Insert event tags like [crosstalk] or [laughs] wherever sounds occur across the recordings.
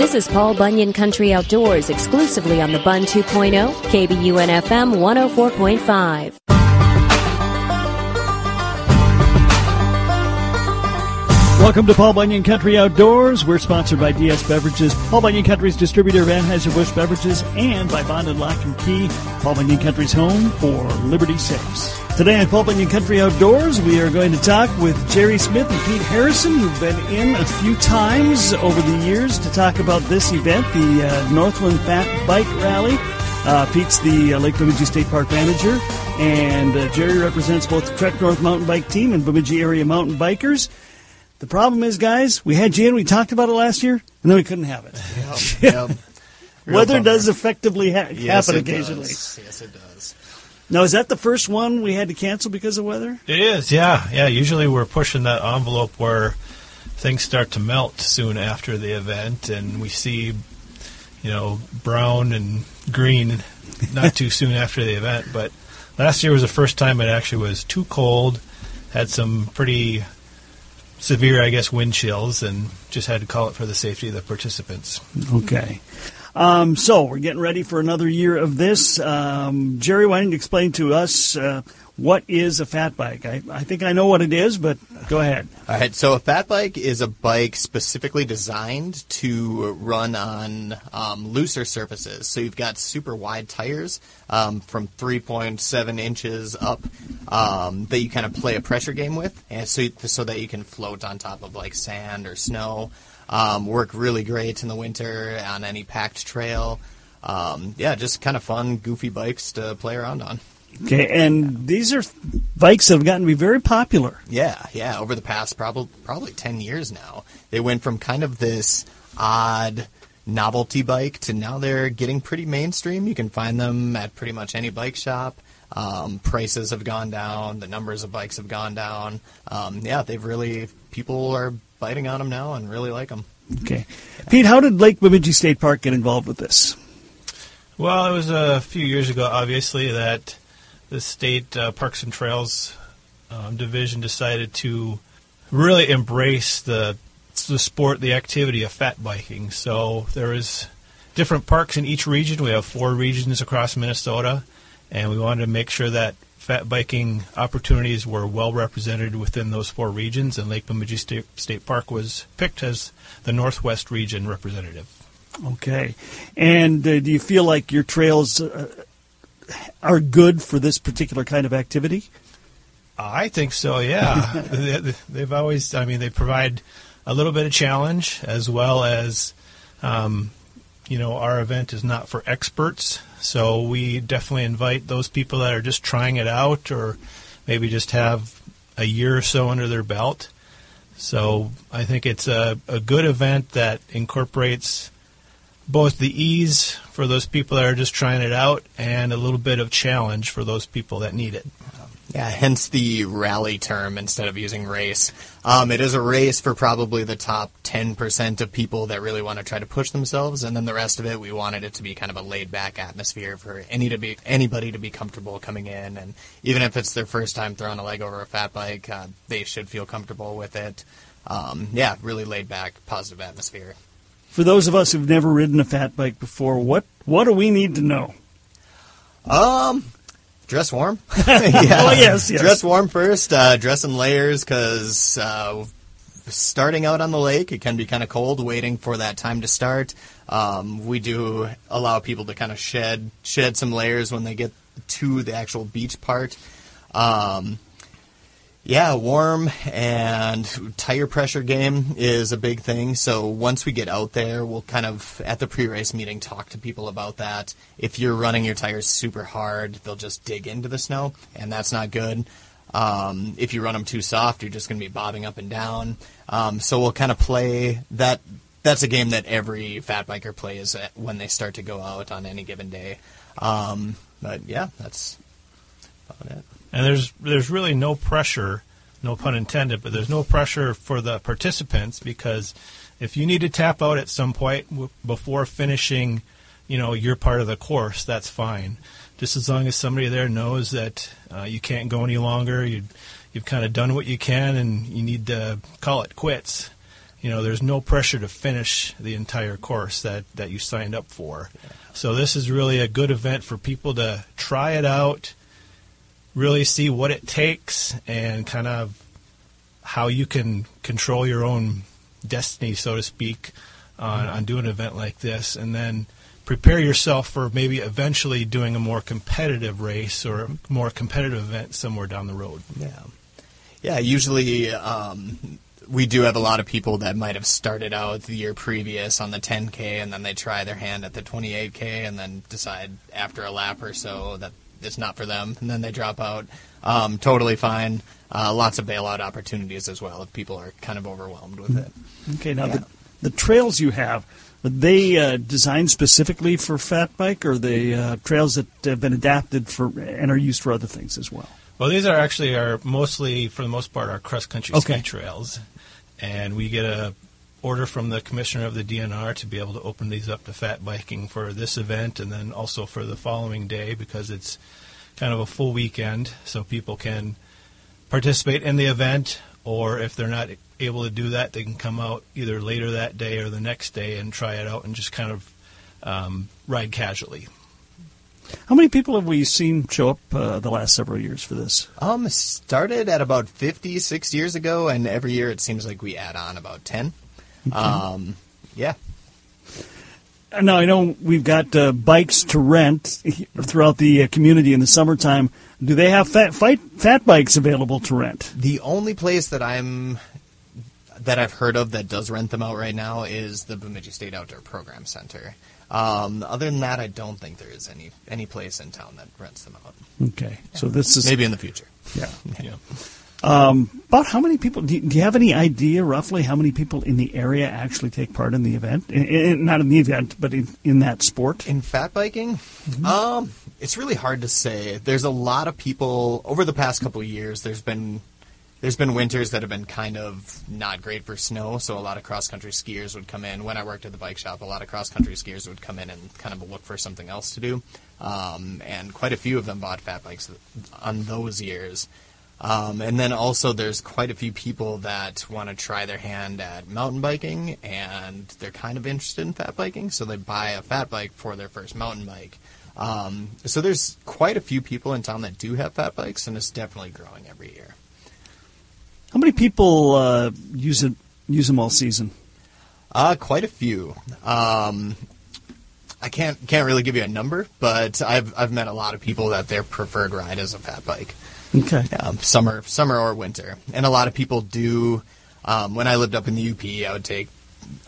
This is Paul Bunyan Country Outdoors exclusively on the Bun 2.0, KBUN FM 104.5. Welcome to Paul Bunyan Country Outdoors. We're sponsored by DS Beverages, Paul Bunyan Country's distributor of Anheuser-Busch Beverages, and by Bonded Lock and Key, Paul Bunyan Country's home for Liberty Safes. Today on Paul Bunyan Country Outdoors, we are going to talk with Jerry Smith and Pete Harrison, who've been in a few times over the years to talk about this event, the uh, Northland Fat Bike Rally. Uh, Pete's the uh, Lake Bemidji State Park manager, and uh, Jerry represents both the Trek North mountain bike team and Bemidji area mountain bikers. The problem is, guys, we had Jan, we talked about it last year, and then we couldn't have it. Yep, yep. [laughs] Weather bummer. does effectively ha- Yes, happen occasionally. does. Yes, it does. Now, is that the first one we had to cancel because of weather? It is, yeah, yeah. Usually we're pushing that envelope where things start to melt soon after the event, and we see, you know, brown and green not too soon after the event. But last year was the first time it actually was too cold, had some pretty severe, I guess, wind chills, and just had to call it for the safety of the participants. Okay. Um, so we're getting ready for another year of this. Um, Jerry, why don't you explain to us uh, what is a fat bike? I, I think I know what it is, but go ahead. All right, so a fat bike is a bike specifically designed to run on um, looser surfaces. So you've got super wide tires um, from 3.7 inches up um, that you kind of play a pressure game with, and so so that you can float on top of like sand or snow. Um, work really great in the winter on any packed trail. Um, yeah, just kind of fun, goofy bikes to play around on. Okay, and these are bikes that have gotten to be very popular. Yeah, yeah. Over the past probably probably ten years now, they went from kind of this odd novelty bike to now they're getting pretty mainstream. You can find them at pretty much any bike shop. Um, prices have gone down. The numbers of bikes have gone down. Um, yeah, they've really people are biting on them now and really like them. Okay, Pete, how did Lake Bemidji State Park get involved with this? Well, it was a few years ago, obviously, that the state uh, Parks and Trails um, division decided to really embrace the the sport, the activity of fat biking. So there is different parks in each region. We have four regions across Minnesota, and we wanted to make sure that fat biking opportunities were well represented within those four regions. And Lake Bemidji State, State Park was picked as the Northwest region representative. Okay, and uh, do you feel like your trails uh, are good for this particular kind of activity? I think so. Yeah, [laughs] They- they've always. I mean, they provide a little bit of challenge as well as, um, you know, our event is not for experts, so we definitely invite those people that are just trying it out or maybe just have a year or so under their belt. So I think it's a, a good event that incorporates both the ease for those people that are just trying it out and a little bit of challenge for those people that need it. Yeah, hence the rally term instead of using race. Um, it is a race for probably the top 10% of people that really want to try to push themselves, and then the rest of it, we wanted it to be kind of a laid back atmosphere for any to be anybody to be comfortable coming in, and even if it's their first time throwing a leg over a fat bike, uh, they should feel comfortable with it. Um, yeah, really laid back, positive atmosphere. For those of us who've never ridden a fat bike before, what what do we need to know? Um, dress warm. [laughs] [laughs] yeah. Oh, yes, yes. Dress warm first. Uh, dress in layers because uh, starting out on the lake, it can be kind of cold. Waiting for that time to start. Um, we do allow people to kind of shed shed some layers when they get to the actual beach part. Um, yeah, warm and tire pressure game is a big thing. So once we get out there, we'll kind of at the pre-race meeting talk to people about that. If you're running your tires super hard, they'll just dig into the snow, and that's not good. Um, if you run them too soft, you're just going to be bobbing up and down. Um, so we'll kind of play that. That's a game that every fat biker plays when they start to go out on any given day. Um, but yeah, that's about it. And there's there's really no pressure, no pun intended, but there's no pressure for the participants because if you need to tap out at some point w- before finishing, you know, your part of the course, that's fine. Just as long as somebody there knows that uh, you can't go any longer, you you've kind of done what you can, and you need to call it quits. you know, there's no pressure to finish the entire course that, that you signed up for. So this is really a good event for people to try it out, really see what it takes, and kind of how you can control your own destiny, so to speak, on, on doing an event like this, and then prepare yourself for maybe eventually doing a more competitive race or a more competitive event somewhere down the road. Yeah. Yeah, usually um, we do have a lot of people that might have started out the year previous on the 10K and then they try their hand at the 28K and then decide after a lap or so that it's not for them and then they drop out. Um, totally fine. Uh, lots of bailout opportunities as well if people are kind of overwhelmed with it. Okay, now Yeah. the, the trails you have, are they uh, designed specifically for fat bike, or are they uh, trails that have been adapted for and are used for other things as well? Well, these are actually our mostly, for the most part, our cross country Okay. ski trails, and we get a order from the commissioner of the DNR to be able to open these up to fat biking for this event, and then also for the following day because it's kind of a full weekend, so people can participate in the event, or if they're not able to do that, they can come out either later that day or the next day and try it out and just kind of um, ride casually. How many people have we seen show up uh, the last several years for this? Um, started at about 50, 60 years ago, and every year it seems like we add on about 10. Um, yeah. Uh, Now I know we've got uh, bikes to rent [laughs] throughout the uh, community in the summertime. Do they have fat fight, fat bikes available to rent? The only place that I'm that I've heard of that does rent them out right now is the Bemidji State Outdoor Program Center. Um, other than that, I don't think there is any any place in town that rents them out. Okay, so this is Maybe in the future. yeah. [laughs] Yeah. About how many people? Do you, do you have any idea roughly how many people in the area actually take part in the event? In, in, not in the event, but in, in that sport. In fat biking, um, it's really hard to say. There's a lot of people over the past couple of years. There's been there's been winters that have been kind of not great for snow, so a lot of cross country skiers would come in. When I worked at the bike shop, a lot of cross country skiers would come in and kind of look for something else to do, um, and quite a few of them bought fat bikes on those years. Um, and then also, there's quite a few people that want to try their hand at mountain biking, and they're kind of interested in fat biking, so they buy a fat bike for their first mountain bike. Um, so there's quite a few people in town that do have fat bikes, and it's definitely growing every year. How many people uh, use it? Use them all season? Uh, quite a few. Um, I can't can't really give you a number, but I've I've met a lot of people that their preferred ride is a fat bike. Okay. um, summer, summer or winter. And a lot of people do. Um, when I lived up in the UP, I would take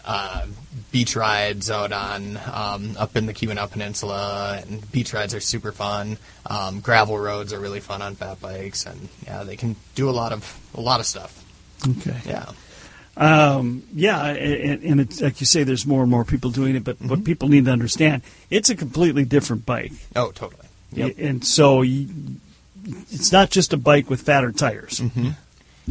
uh, beach rides out on um, up in the Keweenaw Peninsula, and beach rides are super fun. Um, gravel roads are really fun on fat bikes, and yeah, they can do a lot of a lot of stuff. Okay. Yeah, Um, yeah, and, and it's, like you say, there's more and more people doing it. But what people need to understand, it's a completely different bike, oh, totally. Yep. and so you, it's not just a bike with fatter tires. You need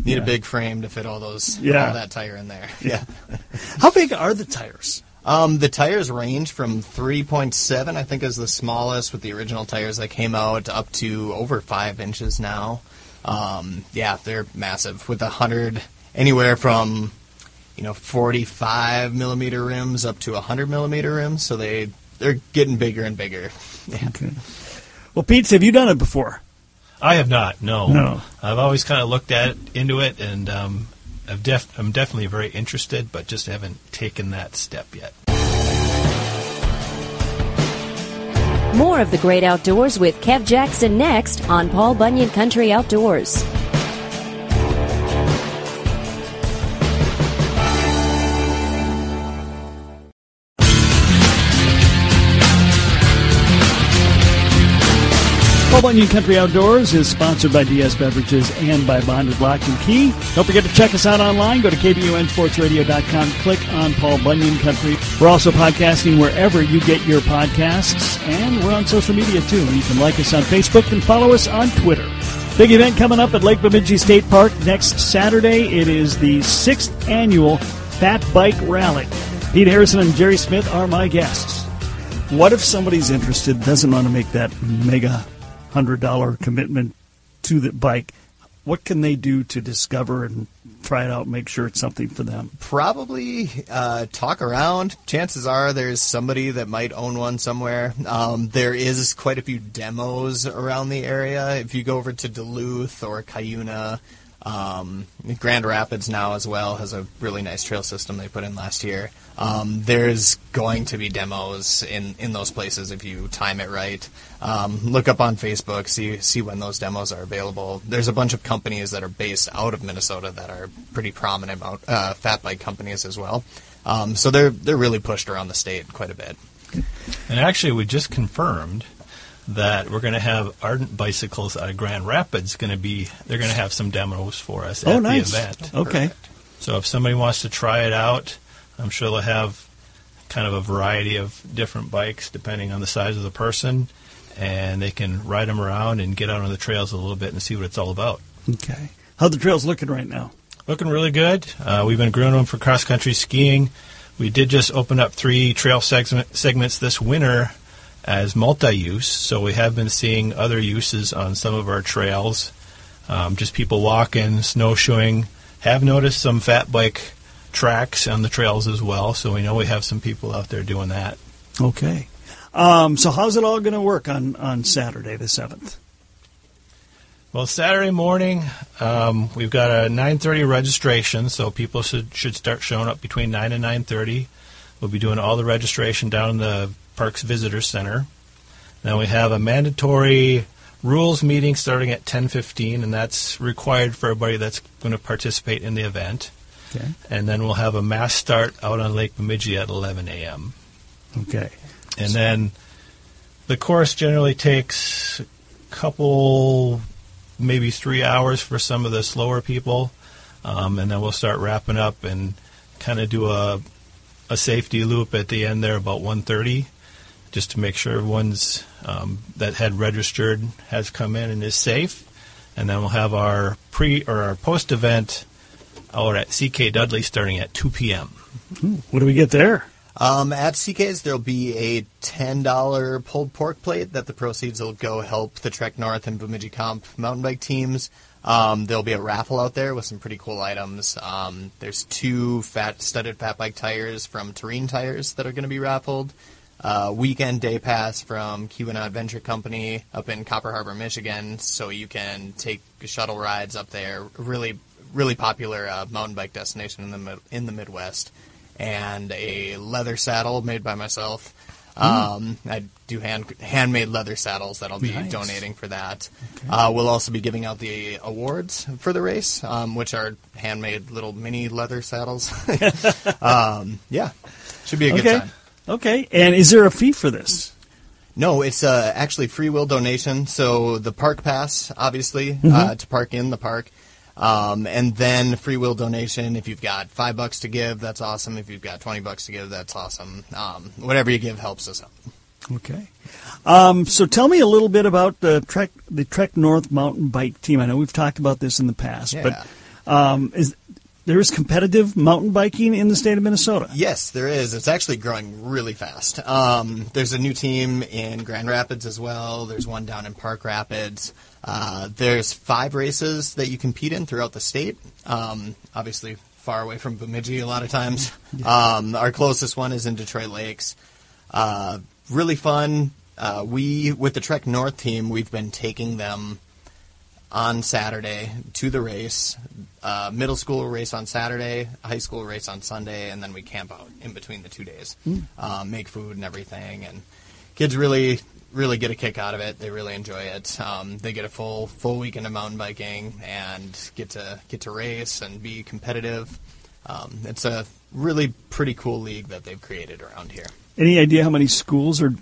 Yeah. a big frame to fit all those Yeah. all that tire in there. Yeah. [laughs] How big are the tires? Um, the tires range from 3.7, I think, is the smallest with the original tires that came out, up to over five inches now. Um, yeah, they're massive with a hundred, anywhere from you know 45 millimeter rims up to 100 millimeter rims. So they they're getting bigger and bigger. [laughs] Yeah. Okay. Well, Pete, have you done it before? I have not. No. No. I've always kind of looked at it, into it, and um, I've def- I'm definitely very interested, but just haven't taken that step yet. More of the great outdoors with Kev Jackson next on Paul Bunyan Country Outdoors. Paul Bunyan Country Outdoors is sponsored by DS Beverages and by Bonded Lock and Key. Don't forget to check us out online. Go to KBUNSportsRadio.com. Click on Paul Bunyan Country. We're also podcasting wherever you get your podcasts, and we're on social media too. You can like us on Facebook and follow us on Twitter. Big event coming up at Lake Bemidji State Park next Saturday. It is the sixth annual Fat Bike Rally. Pete Harrison and Jerry Smith are my guests. What if somebody's interested, doesn't want to make that mega hundred dollar commitment to the bike? What can they do to discover and try it out, and make sure it's something for them? Probably uh, talk around. Chances are there's somebody that might own one somewhere. Um, there is quite a few demos around the area. If you go over to Duluth or Cuyuna, um, Grand Rapids now as well has a really nice trail system they put in last year. Um, there's going to be demos in, in those places if you time it right. Um, look up on Facebook, see see when those demos are available. There's a bunch of companies that are based out of Minnesota that are pretty prominent uh, fat bike companies as well. Um, so they're they're really pushed around the state quite a bit. And actually, we just confirmed that we're going to have Ardent Bicycles out of Grand Rapids. Going to be they're going to have some demos for us oh, at nice. the event. Okay. So if somebody wants to try it out, I'm sure they'll have kind of a variety of different bikes depending on the size of the person, and they can ride them around and get out on the trails a little bit and see what it's all about. Okay. How the trails looking right now? Looking really good. Uh, we've been growing them for cross country skiing. We did just open up three trail segment, segments this winter as multi-use. So we have been seeing other uses on some of our trails. Um, just people walking, snowshoeing. Have noticed some fat bike tracks on the trails as well. So we know we have some people out there doing that. Okay. Um, so how's it all going to work on, on Saturday the seventh? Well, Saturday morning um, we've got a 9:30 registration, so people should should start showing up between 9 and 9:30. We'll be doing all the registration down in the Parks Visitor Center. Then we have a mandatory rules meeting starting at 10:15, and that's required for everybody that's going to participate in the event. Okay. And then we'll have a mass start out on Lake Bemidji at 11 a.m. Okay. And then the course generally takes a couple, maybe three hours for some of the slower people, um, and then we'll start wrapping up and kind of do a a safety loop at the end there about 1:30 just to make sure everyone's um, that had registered has come in and is safe. And then we'll have our pre or our post event out at CK Dudley starting at 2 p.m. What do we get there? Um, at CK's, there'll be a $10 pulled pork plate that the proceeds will go help the Trek North and Bemidji Comp mountain bike teams. Um, there'll be a raffle out there with some pretty cool items. Um, there's two fat studded fat bike tires from Terrene Tires that are going to be raffled uh, weekend day pass from Keweenaw Adventure Company up in Copper Harbor, Michigan, so you can take shuttle rides up there. Really, really popular uh, mountain bike destination in the in the Midwest, and a leather saddle made by myself. Mm. Um, I do hand handmade leather saddles that I'll be nice. donating for that. Okay. Uh, we'll also be giving out the awards for the race, um, which are handmade little mini leather saddles. [laughs] um, yeah, should be a okay. good time. Okay. And is there a fee for this? No, it's uh, actually free will donation. So the park pass, obviously, Mm-hmm. uh, to park in the park. Um, and then free will donation. If you've got five bucks to give, that's awesome. If you've got 20 bucks to give, that's awesome. Um, whatever you give helps us out. Okay. Um, so tell me a little bit about the Trek the Trek North mountain bike team. I know we've talked about this in the past, Yeah. but um, is there is competitive mountain biking in the state of Minnesota? Yes, there is. It's actually growing really fast. Um, there's a new team in Grand Rapids as well. There's one down in Park Rapids. Uh, there's five races that you compete in throughout the state. Um, obviously, far away from Bemidji a lot of times. [laughs] Um, our closest one is in Detroit Lakes. Uh, really fun. Uh, we, with the Trek North team, we've been taking them on Saturday to the race. Uh, middle school race on Saturday, high school race on Sunday, and then we camp out in between the two days, uh, make food and everything. And kids really, really get a kick out of it. They really enjoy it. Um, they get a full full weekend of mountain biking and get to get to race and be competitive. Um, it's a really pretty cool league that they've created around here. Any idea how many schools are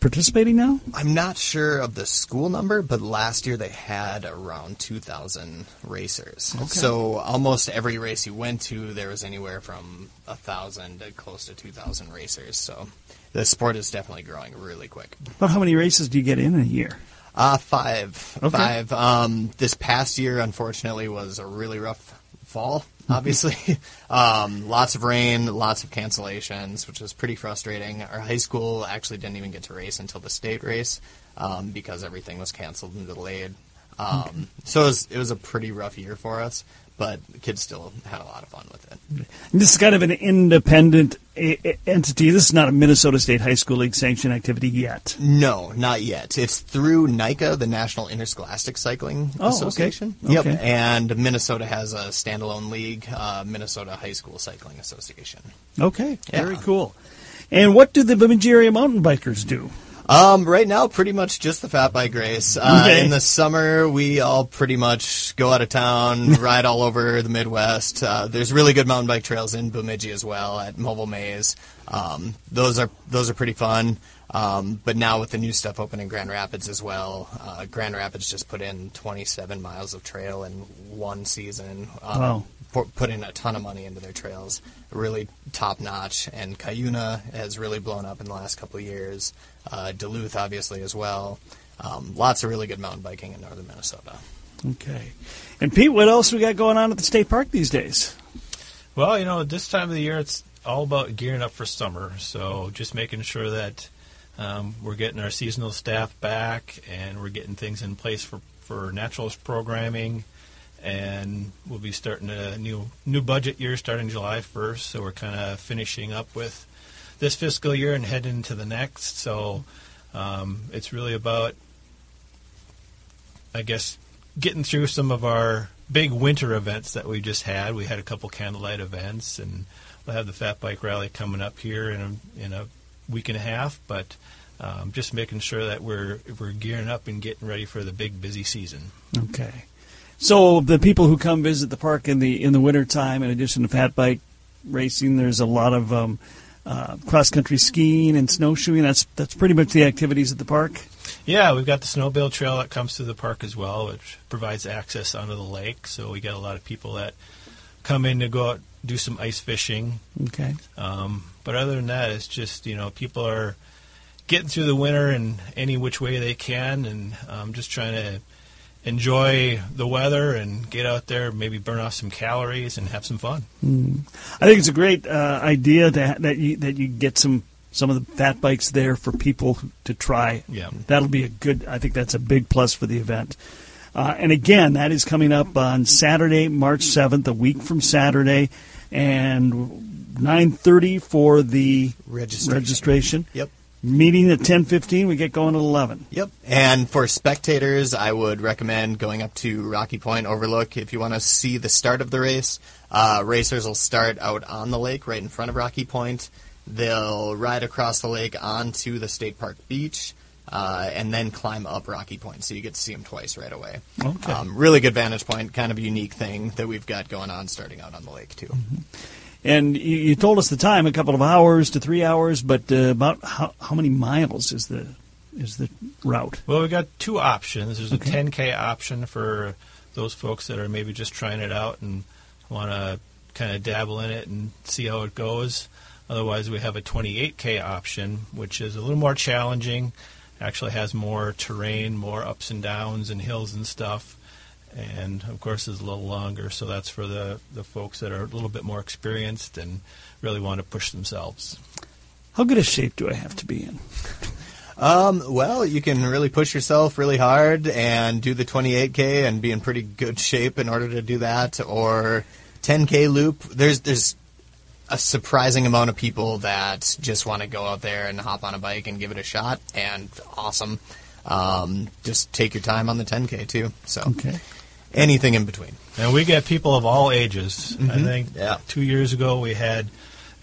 participating now? I'm not sure of the school number, but last year they had around 2,000 racers. So almost every race you went to, there was anywhere from a thousand to close to 2,000 racers. So the sport is definitely growing really quick. But how many races do you get in a year? Uh, five. Okay. Five. Um, this past year, unfortunately, was a really rough fall, obviously. [laughs] um, lots of rain, lots of cancellations, which was pretty frustrating. Our high school actually didn't even get to race until the state race um, because everything was canceled and delayed. Um, so it was, it was a pretty rough year for us, but the kids still had a lot of fun with it. This is kind of an independent a- a- entity. This is not a Minnesota State High School League sanctioned activity yet. No, not yet. It's through NICA, the National Interscholastic Cycling Oh, okay. Association. Okay. Yep, and Minnesota has a standalone league, uh, Minnesota High School Cycling Association. Okay, Yeah. very cool. And what do the Bemidji area mountain bikers do? Um, right now, pretty much just the fat bike race. Uh, Okay. In the summer, we all pretty much go out of town, [laughs] ride all over the Midwest. Uh, there's really good mountain bike trails in Bemidji as well at Movil Maze. Um, those are those are pretty fun. Um, but now with the new stuff open in Grand Rapids as well, uh, Grand Rapids just put in 27 miles of trail in one season. Um, Wow. pu- Put in a ton of money into their trails, really top notch. And Cuyuna has really blown up in the last couple of years. Uh, Duluth, obviously, as well. Um, lots of really good mountain biking in northern Minnesota. Okay. And Pete, what else we got going on at the state park these days? Well, you know, this time of the year, it's all about gearing up for summer. So just making sure that um, we're getting our seasonal staff back and we're getting things in place for, for naturalist programming. And we'll be starting a new new budget year starting July 1st. So we're kind of finishing up with this fiscal year and heading into the next. So um, it's really about I guess, getting through some of our big winter events that we just had. We had a couple candlelight events, and we'll have the Fat Bike Rally coming up here in a, in a week and a half. But um, just making sure that we're we're gearing up and getting ready for the big busy season. Okay. So the people who come visit the park in the in the wintertime, in addition to fat bike racing, there's a lot of um, uh, cross country skiing and snowshoeing. That's that's pretty much the activities at the park. Yeah, we've got the snowmobile trail that comes through the park as well, which provides access onto the lake. So we get a lot of people that come in to go out do some ice fishing. Okay. Um, but other than that, it's just you know people are getting through the winter in any which way they can, and um, just trying to enjoy the weather and get out there, maybe burn off some calories and have some fun. I think it's a great uh, idea that that you that you get some some of the fat bikes there for people to try. Yeah. That'll be a good. I think that's a big plus for the event. Uh, and again, that is coming up on Saturday, March seventh, a week from Saturday, and nine thirty for the Registration. registration. Yep. Meeting at ten fifteen. We get going at eleven. Yep. And for spectators, I would recommend going up to Rocky Point Overlook if you want to see the start of the race. Uh, racers will start out on the lake right in front of Rocky Point. They'll ride across the lake onto the state park beach. Uh, and then climb up Rocky Point, so you get to see them twice right away. Okay. Um, really good vantage point, kind of a unique thing that we've got going on starting out on the lake too. And you, you told us the time, a couple of hours to three hours, but uh, about how, how many miles is the is the route? Well, we've got two options. There's Okay. a 10K option for those folks that are maybe just trying it out and want to kind of dabble in it and see how it goes. Otherwise, we have a 28K option, which is a little more challenging. Actually, has more terrain, more ups and downs and hills and stuff, and of course is a little longer. So that's for the the folks that are a little bit more experienced and really want to push themselves. How good a shape do I have to be in? Um, well, you can really push yourself really hard and do the 28k and be in pretty good shape in order to do that, or 10k loop. There's there's a surprising amount of people that just want to go out there and hop on a bike and give it a shot, and awesome. Um, just take your time on the 10k too. So Okay. Anything in between. And we get people of all ages. I mm-hmm. think Yeah. two years ago we had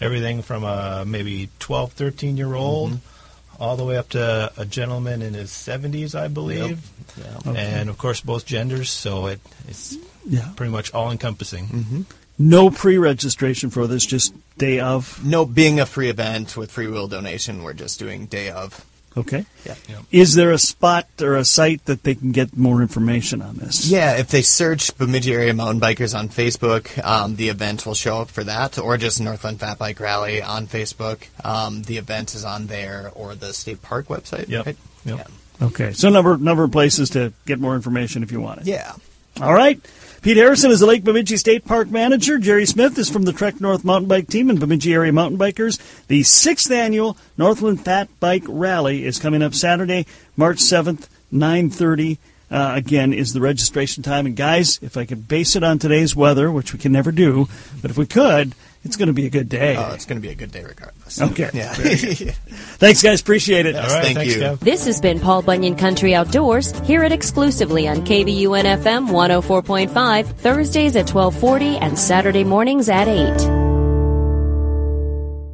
everything from a maybe 12, 13 year old mm-hmm. all the way up to a gentleman in his 70s, I believe. Yeah. And of course, both genders, so it, it's Yeah. pretty much all encompassing. Mm-hmm. No pre-registration for this, just day of. No, being a free event with free will donation, we're just doing day of. Okay. Yeah. Is there a spot or a site that they can get more information on this? Yeah, if they search Bemidji Area Mountain Bikers on Facebook, um, the event will show up for that, or just Northland Fat Bike Rally on Facebook. Um, the event is on there, or the state park website. Yep. right? Yep. Okay. So number number of places to get more information if you want it. Yeah. All right. Pete Harrison is the Lake Bemidji State Park Manager. Jerry Smith is from the Trek North Mountain Bike Team and Bemidji Area Mountain Bikers. The sixth annual Northland Fat Bike Rally is coming up Saturday, March 7th, 9.30. uh, again, is the registration time. And guys, if I could base it on today's weather, which we can never do, but if we could, it's going to be a good day. Oh, it's going to be a good day regardless. Okay. Yeah. Thanks, guys. Appreciate it. Yes, All right, thank thanks, you. Kev. This has been Paul Bunyan Country Outdoors. Hear it exclusively on KBUN FM 104.5, Thursdays at 1240 and Saturday mornings at 8.